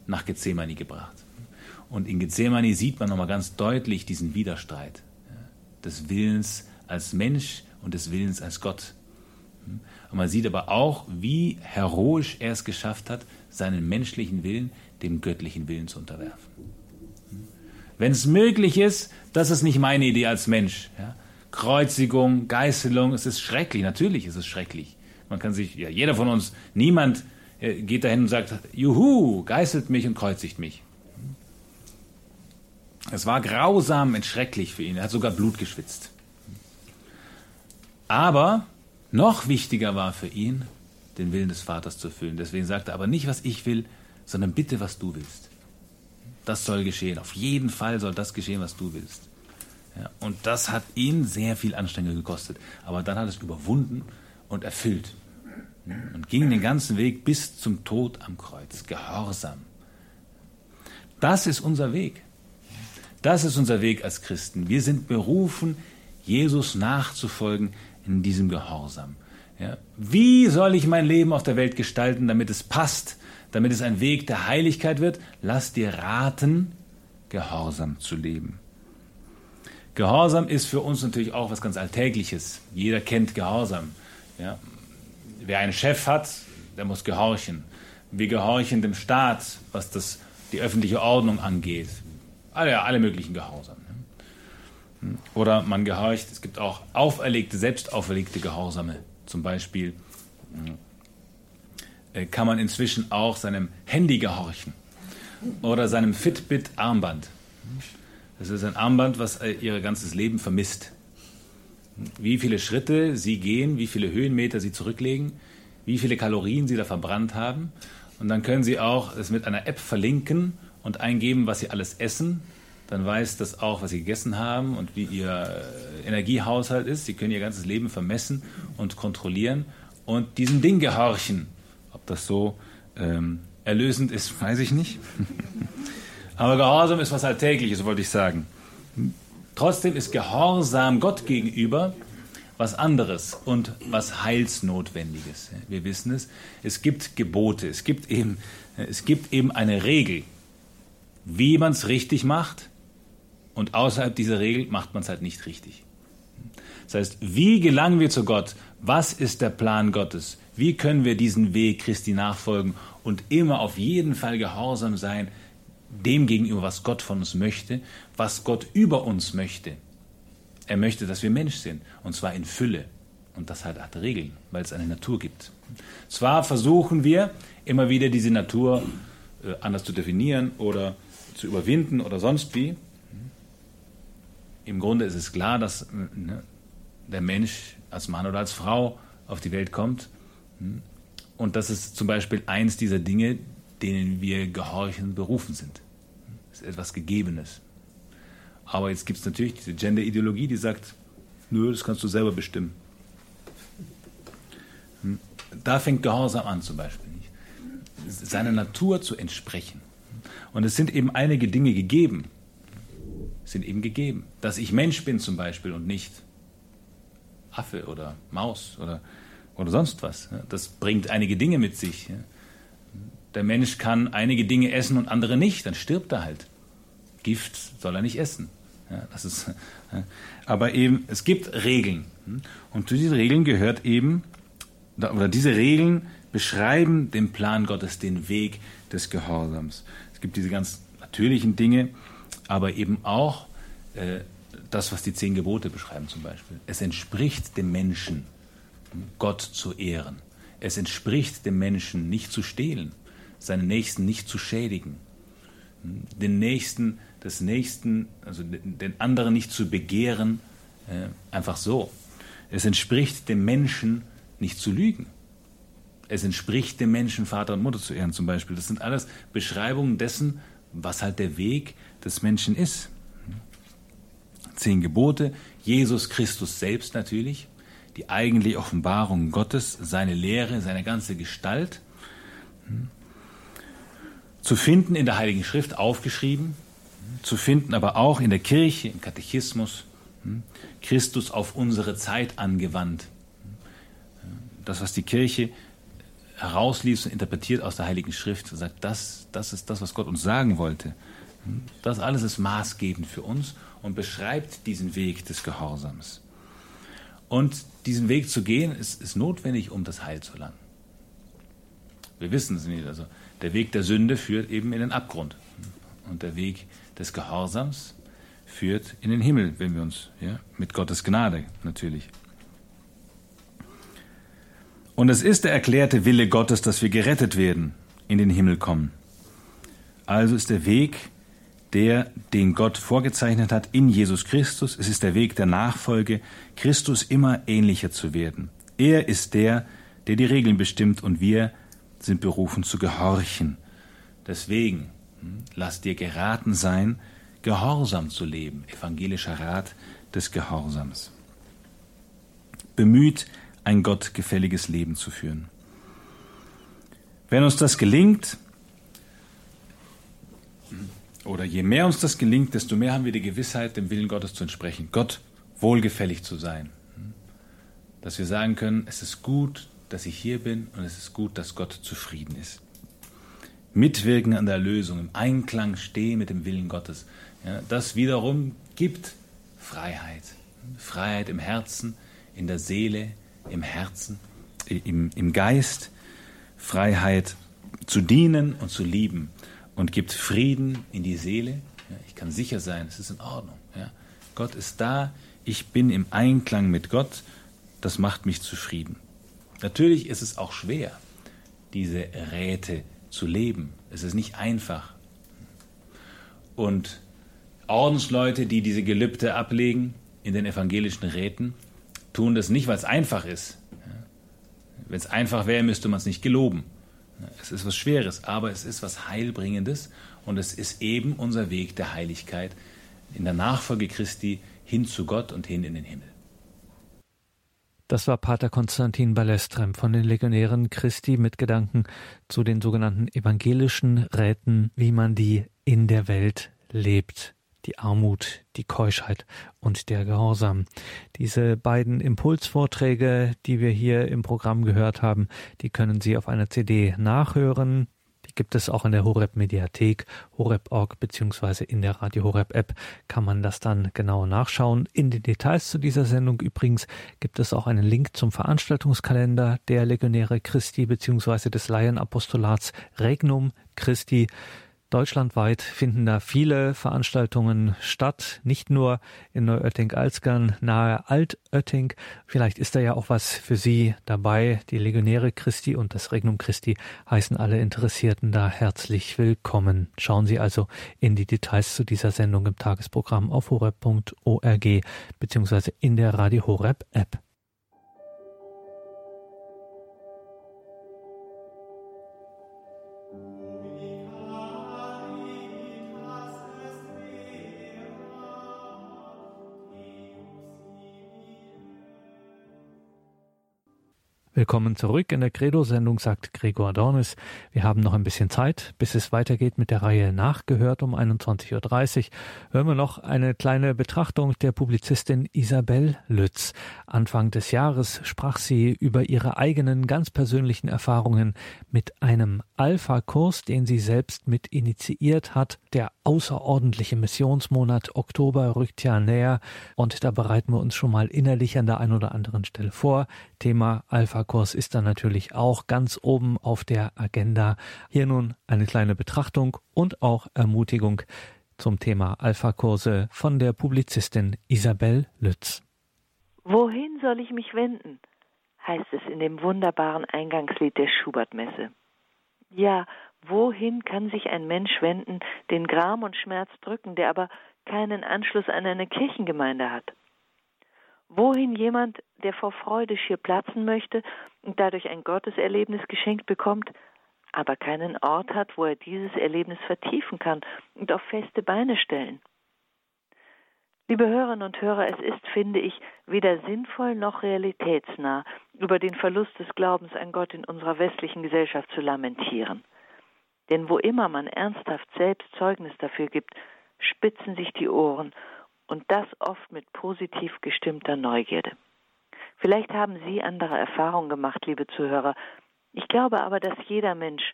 nach Gethsemane gebracht. Und in Gethsemane sieht man nochmal ganz deutlich diesen Widerstreit des Willens als Mensch und des Willens als Gott. Und man sieht aber auch, wie heroisch er es geschafft hat, seinen menschlichen Willen dem göttlichen Willen zu unterwerfen. Wenn es möglich ist, das ist nicht meine Idee als Mensch. Ja? Kreuzigung, Geißelung, es ist schrecklich, natürlich ist es schrecklich. Man kann sich, ja, jeder von uns, niemand äh, geht dahin und sagt, juhu, geißelt mich und kreuzigt mich. Es war grausam und schrecklich für ihn. Er hat sogar Blut geschwitzt. Aber noch wichtiger war für ihn, den Willen des Vaters zu erfüllen. Deswegen sagte er aber nicht, was ich will, sondern bitte, was du willst. Das soll geschehen. Auf jeden Fall soll das geschehen, was du willst. Ja, und das hat ihn sehr viel Anstrengung gekostet. Aber dann hat es überwunden und erfüllt. Und ging den ganzen Weg bis zum Tod am Kreuz. Gehorsam. Das ist unser Weg. Das ist unser Weg als Christen. Wir sind berufen, Jesus nachzufolgen in diesem Gehorsam. Ja. Wie soll ich mein Leben auf der Welt gestalten, damit es passt, damit es ein Weg der Heiligkeit wird? Lass dir raten, gehorsam zu leben. Gehorsam ist für uns natürlich auch was ganz Alltägliches. Jeder kennt Gehorsam. Ja. Wer einen Chef hat, der muss gehorchen. Wir gehorchen dem Staat, was das, die öffentliche Ordnung angeht alle, alle möglichen Gehorsam. Ne? Oder man gehorcht, es gibt auch auferlegte, selbst auferlegte Gehorsame. Zum Beispiel äh, kann man inzwischen auch seinem Handy gehorchen oder seinem Fitbit-Armband. Das ist ein Armband, was äh, ihr ganzes Leben vermisst. Wie viele Schritte sie gehen, wie viele Höhenmeter sie zurücklegen, wie viele Kalorien sie da verbrannt haben. Und dann können sie auch es mit einer App verlinken und eingeben, was sie alles essen, dann weiß das auch, was sie gegessen haben und wie ihr äh, Energiehaushalt ist. Sie können ihr ganzes Leben vermessen und kontrollieren und diesem Ding gehorchen. Ob das so ähm, erlösend ist, weiß ich nicht. Aber Gehorsam ist was Alltägliches, wollte ich sagen. Trotzdem ist Gehorsam Gott gegenüber was anderes und was Heilsnotwendiges. Wir wissen es. Es gibt Gebote. Es gibt eben, es gibt eben eine Regel, wie man es richtig macht. Und außerhalb dieser Regel macht man es halt nicht richtig. Das heißt, wie gelangen wir zu Gott? Was ist der Plan Gottes? Wie können wir diesen Weg Christi nachfolgen und immer auf jeden Fall gehorsam sein dem gegenüber, was Gott von uns möchte, was Gott über uns möchte? Er möchte, dass wir Mensch sind, und zwar in Fülle. Und das halt hat Regeln, weil es eine Natur gibt. Zwar versuchen wir immer wieder diese Natur äh, anders zu definieren oder zu überwinden oder sonst wie. Im Grunde ist es klar, dass ne, der Mensch als Mann oder als Frau auf die Welt kommt. Und das ist zum Beispiel eins dieser Dinge, denen wir gehorchen berufen sind. Das ist etwas Gegebenes. Aber jetzt gibt es natürlich diese Gender-Ideologie, die sagt, nö, das kannst du selber bestimmen. Da fängt Gehorsam an zum Beispiel. Seiner Natur zu entsprechen. Und es sind eben einige Dinge gegeben. Sind eben gegeben. Dass ich Mensch bin zum Beispiel und nicht Affe oder Maus oder, oder sonst was. Das bringt einige Dinge mit sich. Der Mensch kann einige Dinge essen und andere nicht, dann stirbt er halt. Gift soll er nicht essen. Das ist, aber eben, es gibt Regeln. Und zu diesen Regeln gehört eben, oder diese Regeln beschreiben den Plan Gottes, den Weg des Gehorsams. Es gibt diese ganz natürlichen Dinge, aber eben auch äh, das, was die zehn Gebote beschreiben zum Beispiel. Es entspricht dem Menschen, Gott zu ehren. Es entspricht dem Menschen, nicht zu stehlen, seinen Nächsten nicht zu schädigen, den Nächsten des Nächsten, also den anderen nicht zu begehren, äh, einfach so. Es entspricht dem Menschen nicht zu lügen. Es entspricht dem Menschen, Vater und Mutter zu ehren zum Beispiel. Das sind alles Beschreibungen dessen, was halt der Weg des Menschen ist. Zehn Gebote, Jesus Christus selbst natürlich, die eigentliche Offenbarung Gottes, seine Lehre, seine ganze Gestalt. Zu finden in der Heiligen Schrift aufgeschrieben, zu finden, aber auch in der Kirche, im Katechismus, hm, Christus auf unsere Zeit angewandt. Das, was die Kirche herausliest und interpretiert aus der Heiligen Schrift, sagt, das, das ist das, was Gott uns sagen wollte. Hm, das alles ist maßgebend für uns und beschreibt diesen Weg des Gehorsams. Und diesen Weg zu gehen, ist, ist notwendig, um das Heil zu erlangen. Wir wissen es nicht. Also der Weg der Sünde führt eben in den Abgrund. Und der Weg des Gehorsams führt in den Himmel, wenn wir uns, ja, mit Gottes Gnade natürlich. Und es ist der erklärte Wille Gottes, dass wir gerettet werden, in den Himmel kommen. Also ist der Weg, der, den Gott vorgezeichnet hat in Jesus Christus, es ist der Weg der Nachfolge, Christus immer ähnlicher zu werden. Er ist der, der die Regeln bestimmt und wir sind berufen zu gehorchen. Deswegen Lass dir geraten sein, gehorsam zu leben. Evangelischer Rat des Gehorsams. Bemüht, ein gottgefälliges Leben zu führen. Wenn uns das gelingt, oder je mehr uns das gelingt, desto mehr haben wir die Gewissheit, dem Willen Gottes zu entsprechen, Gott wohlgefällig zu sein. Dass wir sagen können, es ist gut, dass ich hier bin und es ist gut, dass Gott zufrieden ist mitwirken an der Erlösung, im Einklang stehen mit dem Willen Gottes. Ja, das wiederum gibt Freiheit. Freiheit im Herzen, in der Seele, im Herzen, im, im Geist. Freiheit zu dienen und zu lieben und gibt Frieden in die Seele. Ich kann sicher sein, es ist in Ordnung. Gott ist da, ich bin im Einklang mit Gott, das macht mich zufrieden. Natürlich ist es auch schwer, diese Räte zu leben. Es ist nicht einfach. Und Ordensleute, die diese Gelübde ablegen in den evangelischen Räten, tun das nicht, weil es einfach ist. Wenn es einfach wäre, müsste man es nicht geloben. Es ist was Schweres, aber es ist was Heilbringendes und es ist eben unser Weg der Heiligkeit in der Nachfolge Christi hin zu Gott und hin in den Himmel. Das war Pater Konstantin Balestrem von den Legionären Christi mit Gedanken zu den sogenannten evangelischen Räten, wie man die in der Welt lebt. Die Armut, die Keuschheit und der Gehorsam. Diese beiden Impulsvorträge, die wir hier im Programm gehört haben, die können Sie auf einer CD nachhören. Die gibt es auch in der Horeb Mediathek, horeb.org beziehungsweise in der Radio Horeb App kann man das dann genau nachschauen. In den Details zu dieser Sendung übrigens gibt es auch einen Link zum Veranstaltungskalender der Legionäre Christi beziehungsweise des Laienapostolats Regnum Christi. Deutschlandweit finden da viele Veranstaltungen statt, nicht nur in Neuötting-Alzgern nahe Altötting. Vielleicht ist da ja auch was für Sie dabei. Die Legionäre Christi und das Regnum Christi heißen alle Interessierten da herzlich willkommen. Schauen Sie also in die Details zu dieser Sendung im Tagesprogramm auf horeb.org beziehungsweise in der Radio Horeb App. Willkommen zurück in der Credo-Sendung, sagt Gregor Dornis. Wir haben noch ein bisschen Zeit, bis es weitergeht mit der Reihe Nachgehört um 21.30 Uhr. Hören wir noch eine kleine Betrachtung der Publizistin Isabel Lütz. Anfang des Jahres sprach sie über ihre eigenen ganz persönlichen Erfahrungen mit einem Alpha-Kurs, den sie selbst mit initiiert hat. Der außerordentliche Missionsmonat Oktober rückt ja näher und da bereiten wir uns schon mal innerlich an der einen oder anderen Stelle vor. Thema Alpha-Kurs ist dann natürlich auch ganz oben auf der Agenda. Hier nun eine kleine Betrachtung und auch Ermutigung zum Thema Alpha-Kurse von der Publizistin Isabel Lütz. Wohin soll ich mich wenden? heißt es in dem wunderbaren Eingangslied der Schubertmesse. Ja, wohin kann sich ein Mensch wenden, den Gram und Schmerz drücken, der aber keinen Anschluss an eine Kirchengemeinde hat? Wohin jemand, der vor Freude schier platzen möchte und dadurch ein Gotteserlebnis geschenkt bekommt, aber keinen Ort hat, wo er dieses Erlebnis vertiefen kann und auf feste Beine stellen. Liebe Hörerinnen und Hörer, es ist, finde ich, weder sinnvoll noch realitätsnah, über den Verlust des Glaubens an Gott in unserer westlichen Gesellschaft zu lamentieren. Denn wo immer man ernsthaft selbst Zeugnis dafür gibt, spitzen sich die Ohren und das oft mit positiv gestimmter Neugierde. Vielleicht haben Sie andere Erfahrungen gemacht, liebe Zuhörer. Ich glaube aber, dass jeder Mensch,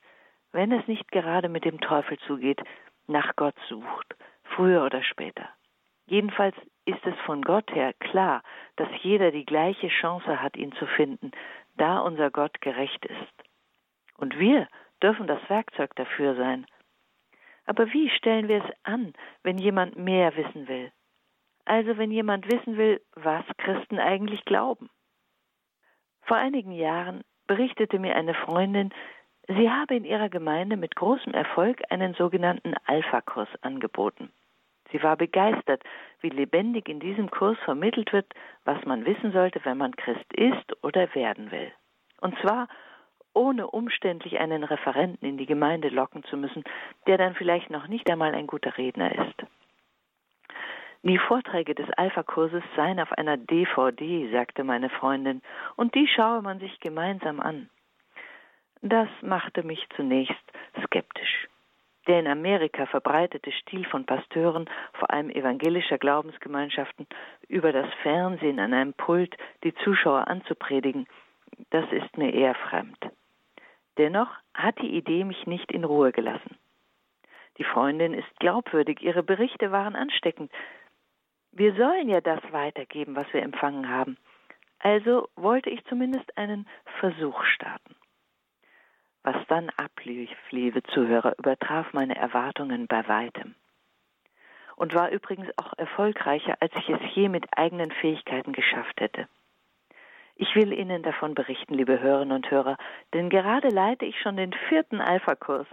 wenn es nicht gerade mit dem Teufel zugeht, nach Gott sucht, früher oder später. Jedenfalls ist es von Gott her klar, dass jeder die gleiche Chance hat, ihn zu finden, da unser Gott gerecht ist. Und wir dürfen das Werkzeug dafür sein. Aber wie stellen wir es an, wenn jemand mehr wissen will? Also wenn jemand wissen will, was Christen eigentlich glauben. Vor einigen Jahren berichtete mir eine Freundin, sie habe in ihrer Gemeinde mit großem Erfolg einen sogenannten Alpha-Kurs angeboten. Sie war begeistert, wie lebendig in diesem Kurs vermittelt wird, was man wissen sollte, wenn man Christ ist oder werden will. Und zwar ohne umständlich einen Referenten in die Gemeinde locken zu müssen, der dann vielleicht noch nicht einmal ein guter Redner ist. Die Vorträge des Alpha-Kurses seien auf einer DVD, sagte meine Freundin, und die schaue man sich gemeinsam an. Das machte mich zunächst skeptisch. Der in Amerika verbreitete Stil von Pasteuren, vor allem evangelischer Glaubensgemeinschaften, über das Fernsehen an einem Pult die Zuschauer anzupredigen, das ist mir eher fremd. Dennoch hat die Idee mich nicht in Ruhe gelassen. Die Freundin ist glaubwürdig, ihre Berichte waren ansteckend, wir sollen ja das weitergeben, was wir empfangen haben. Also wollte ich zumindest einen Versuch starten. Was dann ablief, liebe Zuhörer, übertraf meine Erwartungen bei weitem. Und war übrigens auch erfolgreicher, als ich es je mit eigenen Fähigkeiten geschafft hätte. Ich will Ihnen davon berichten, liebe Hörerinnen und Hörer, denn gerade leite ich schon den vierten Alpha-Kurs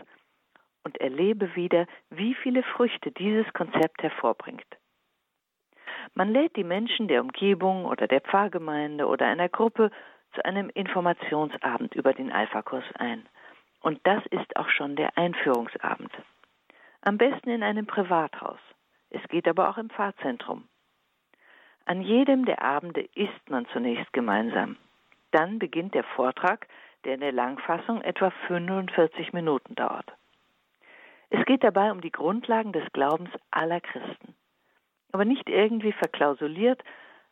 und erlebe wieder, wie viele Früchte dieses Konzept hervorbringt. Man lädt die Menschen der Umgebung oder der Pfarrgemeinde oder einer Gruppe zu einem Informationsabend über den Alpha-Kurs ein. Und das ist auch schon der Einführungsabend. Am besten in einem Privathaus. Es geht aber auch im Pfarrzentrum. An jedem der Abende isst man zunächst gemeinsam. Dann beginnt der Vortrag, der in der Langfassung etwa 45 Minuten dauert. Es geht dabei um die Grundlagen des Glaubens aller Christen. Aber nicht irgendwie verklausuliert,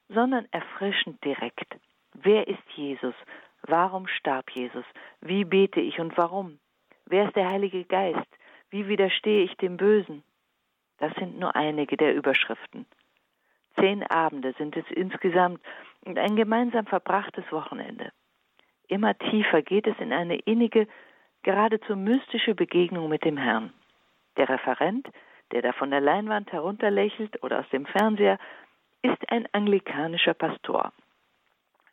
sondern erfrischend direkt. Wer ist Jesus? Warum starb Jesus? Wie bete ich und warum? Wer ist der Heilige Geist? Wie widerstehe ich dem Bösen? Das sind nur einige der Überschriften. Zehn Abende sind es insgesamt und ein gemeinsam verbrachtes Wochenende. Immer tiefer geht es in eine innige, geradezu mystische Begegnung mit dem Herrn. Der Referent, der da von der Leinwand herunterlächelt oder aus dem Fernseher, ist ein anglikanischer Pastor.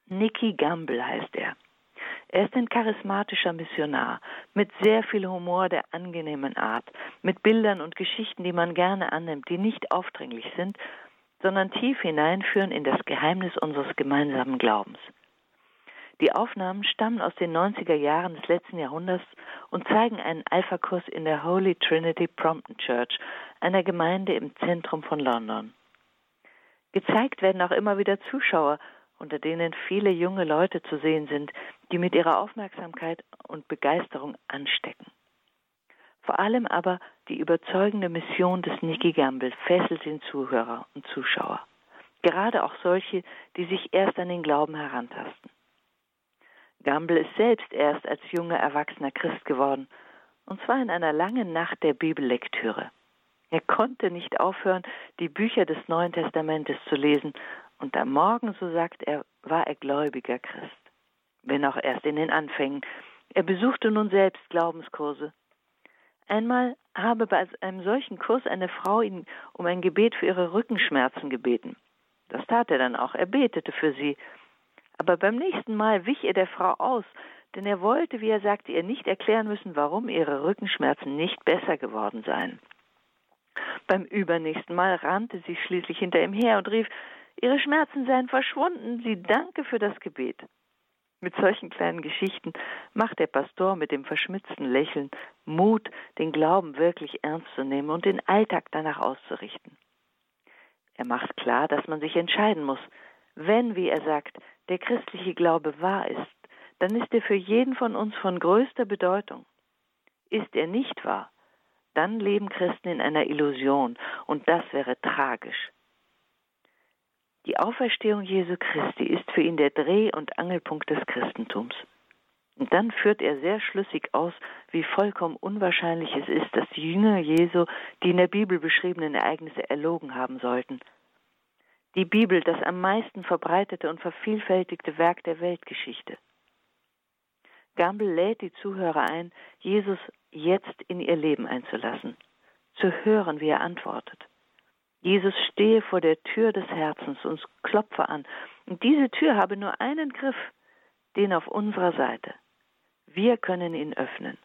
Nicky Gamble heißt er. Er ist ein charismatischer Missionar mit sehr viel Humor der angenehmen Art, mit Bildern und Geschichten, die man gerne annimmt, die nicht aufdringlich sind, sondern tief hineinführen in das Geheimnis unseres gemeinsamen Glaubens. Die Aufnahmen stammen aus den 90er Jahren des letzten Jahrhunderts und zeigen einen Alpha-Kurs in der Holy Trinity Prompton Church, einer Gemeinde im Zentrum von London. Gezeigt werden auch immer wieder Zuschauer, unter denen viele junge Leute zu sehen sind, die mit ihrer Aufmerksamkeit und Begeisterung anstecken. Vor allem aber die überzeugende Mission des Nicky Gamble fesselt den Zuhörer und Zuschauer. Gerade auch solche, die sich erst an den Glauben herantasten. Gamble ist selbst erst als junger Erwachsener Christ geworden, und zwar in einer langen Nacht der Bibellektüre. Er konnte nicht aufhören, die Bücher des Neuen Testamentes zu lesen, und am Morgen, so sagt er, war er gläubiger Christ, wenn auch erst in den Anfängen. Er besuchte nun selbst Glaubenskurse. Einmal habe bei einem solchen Kurs eine Frau ihn um ein Gebet für ihre Rückenschmerzen gebeten. Das tat er dann auch, er betete für sie, aber beim nächsten Mal wich er der Frau aus, denn er wollte, wie er sagte, ihr nicht erklären müssen, warum ihre Rückenschmerzen nicht besser geworden seien. Beim übernächsten Mal rannte sie schließlich hinter ihm her und rief, ihre Schmerzen seien verschwunden, sie danke für das Gebet. Mit solchen kleinen Geschichten macht der Pastor mit dem verschmitzten Lächeln Mut, den Glauben wirklich ernst zu nehmen und den Alltag danach auszurichten. Er macht klar, dass man sich entscheiden muss. Wenn, wie er sagt, der christliche Glaube wahr ist, dann ist er für jeden von uns von größter Bedeutung. Ist er nicht wahr, dann leben Christen in einer Illusion und das wäre tragisch. Die Auferstehung Jesu Christi ist für ihn der Dreh- und Angelpunkt des Christentums. Und dann führt er sehr schlüssig aus, wie vollkommen unwahrscheinlich es ist, dass die Jünger Jesu die in der Bibel beschriebenen Ereignisse erlogen haben sollten die Bibel das am meisten verbreitete und vervielfältigte Werk der Weltgeschichte. Gamble lädt die Zuhörer ein, Jesus jetzt in ihr Leben einzulassen, zu hören, wie er antwortet. Jesus stehe vor der Tür des Herzens und klopfe an. Und diese Tür habe nur einen Griff, den auf unserer Seite. Wir können ihn öffnen.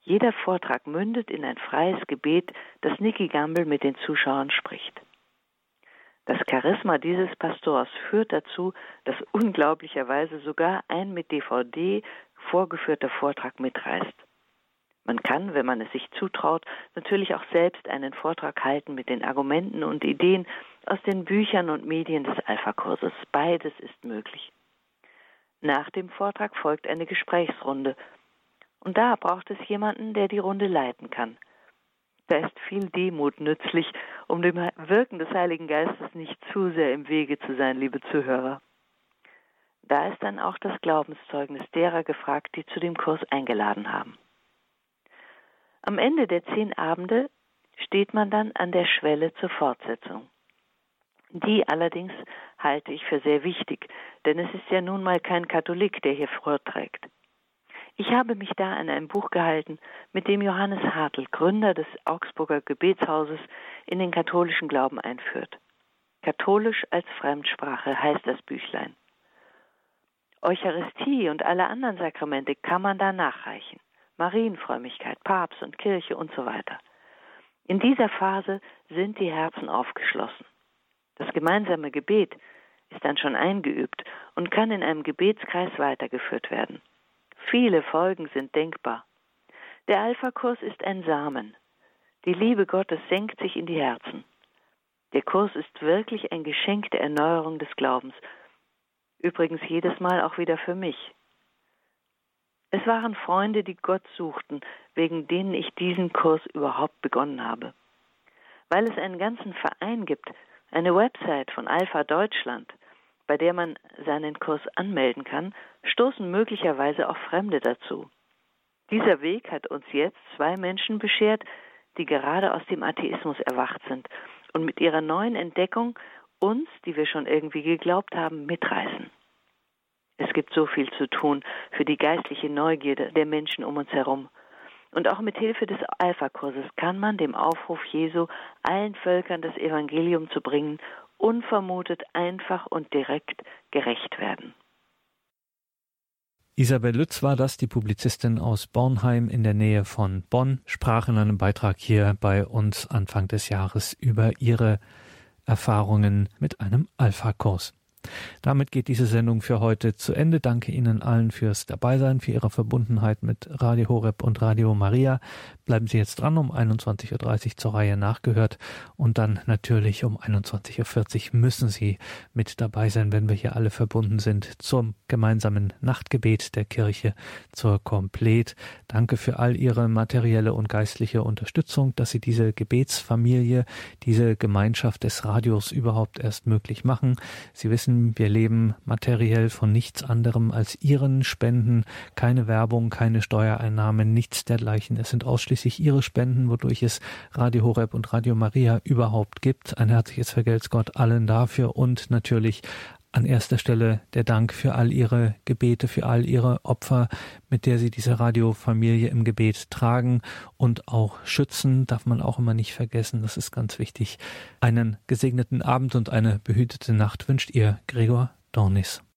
Jeder Vortrag mündet in ein freies Gebet, das Nicky Gamble mit den Zuschauern spricht. Das Charisma dieses Pastors führt dazu, dass unglaublicherweise sogar ein mit DVD vorgeführter Vortrag mitreißt. Man kann, wenn man es sich zutraut, natürlich auch selbst einen Vortrag halten mit den Argumenten und Ideen aus den Büchern und Medien des Alpha-Kurses. Beides ist möglich. Nach dem Vortrag folgt eine Gesprächsrunde. Und da braucht es jemanden, der die Runde leiten kann. Da ist viel Demut nützlich, um dem Wirken des Heiligen Geistes nicht zu sehr im Wege zu sein, liebe Zuhörer. Da ist dann auch das Glaubenszeugnis derer gefragt, die zu dem Kurs eingeladen haben. Am Ende der zehn Abende steht man dann an der Schwelle zur Fortsetzung. Die allerdings halte ich für sehr wichtig, denn es ist ja nun mal kein Katholik, der hier vorträgt. Ich habe mich da an einem Buch gehalten, mit dem Johannes Hartl, Gründer des Augsburger Gebetshauses, in den katholischen Glauben einführt. Katholisch als Fremdsprache heißt das Büchlein. Eucharistie und alle anderen Sakramente kann man da nachreichen. Marienfrömmigkeit, Papst und Kirche und so weiter. In dieser Phase sind die Herzen aufgeschlossen. Das gemeinsame Gebet ist dann schon eingeübt und kann in einem Gebetskreis weitergeführt werden. Viele Folgen sind denkbar. Der Alpha-Kurs ist ein Samen. Die Liebe Gottes senkt sich in die Herzen. Der Kurs ist wirklich ein Geschenk der Erneuerung des Glaubens. Übrigens jedes Mal auch wieder für mich. Es waren Freunde, die Gott suchten, wegen denen ich diesen Kurs überhaupt begonnen habe. weil es einen ganzen Verein gibt, eine Website von Alpha Deutschland, bei der man seinen Kurs anmelden kann, stoßen möglicherweise auch Fremde dazu. Dieser Weg hat uns jetzt zwei Menschen beschert, die gerade aus dem Atheismus erwacht sind und mit ihrer neuen Entdeckung uns, die wir schon irgendwie geglaubt haben, mitreißen. Es gibt so viel zu tun für die geistliche Neugierde der Menschen um uns herum. Und auch mit Hilfe des Alpha-Kurses kann man dem Aufruf Jesu, allen Völkern das Evangelium zu bringen, unvermutet, einfach und direkt gerecht werden. Isabel Lütz war das, die Publizistin aus Bornheim in der Nähe von Bonn, sprach in einem Beitrag hier bei uns Anfang des Jahres über ihre Erfahrungen mit einem Alpha-Kurs. Damit geht diese Sendung für heute zu Ende. Danke Ihnen allen fürs Dabeisein, für Ihre Verbundenheit mit Radio Horeb und Radio Maria. Bleiben Sie jetzt dran um 21.30 Uhr zur Reihe nachgehört und dann natürlich um 21.40 Uhr müssen Sie mit dabei sein, wenn wir hier alle verbunden sind zum gemeinsamen Nachtgebet der Kirche zur Komplet. Danke für all Ihre materielle und geistliche Unterstützung, dass Sie diese Gebetsfamilie, diese Gemeinschaft des Radios überhaupt erst möglich machen. Sie wissen, wir leben materiell von nichts anderem als Ihren Spenden, keine Werbung, keine Steuereinnahmen, nichts dergleichen. Es sind ausschließlich ausschließlich Ihre Spenden, wodurch es Radio Horeb und Radio Maria überhaupt gibt. Ein herzliches Vergelt's Gott allen dafür und natürlich an erster Stelle der Dank für all Ihre Gebete, für all Ihre Opfer, mit der Sie diese Radiofamilie im Gebet tragen und auch schützen, darf man auch immer nicht vergessen. Das ist ganz wichtig. Einen gesegneten Abend und eine behütete Nacht wünscht Ihr Gregor Dornis.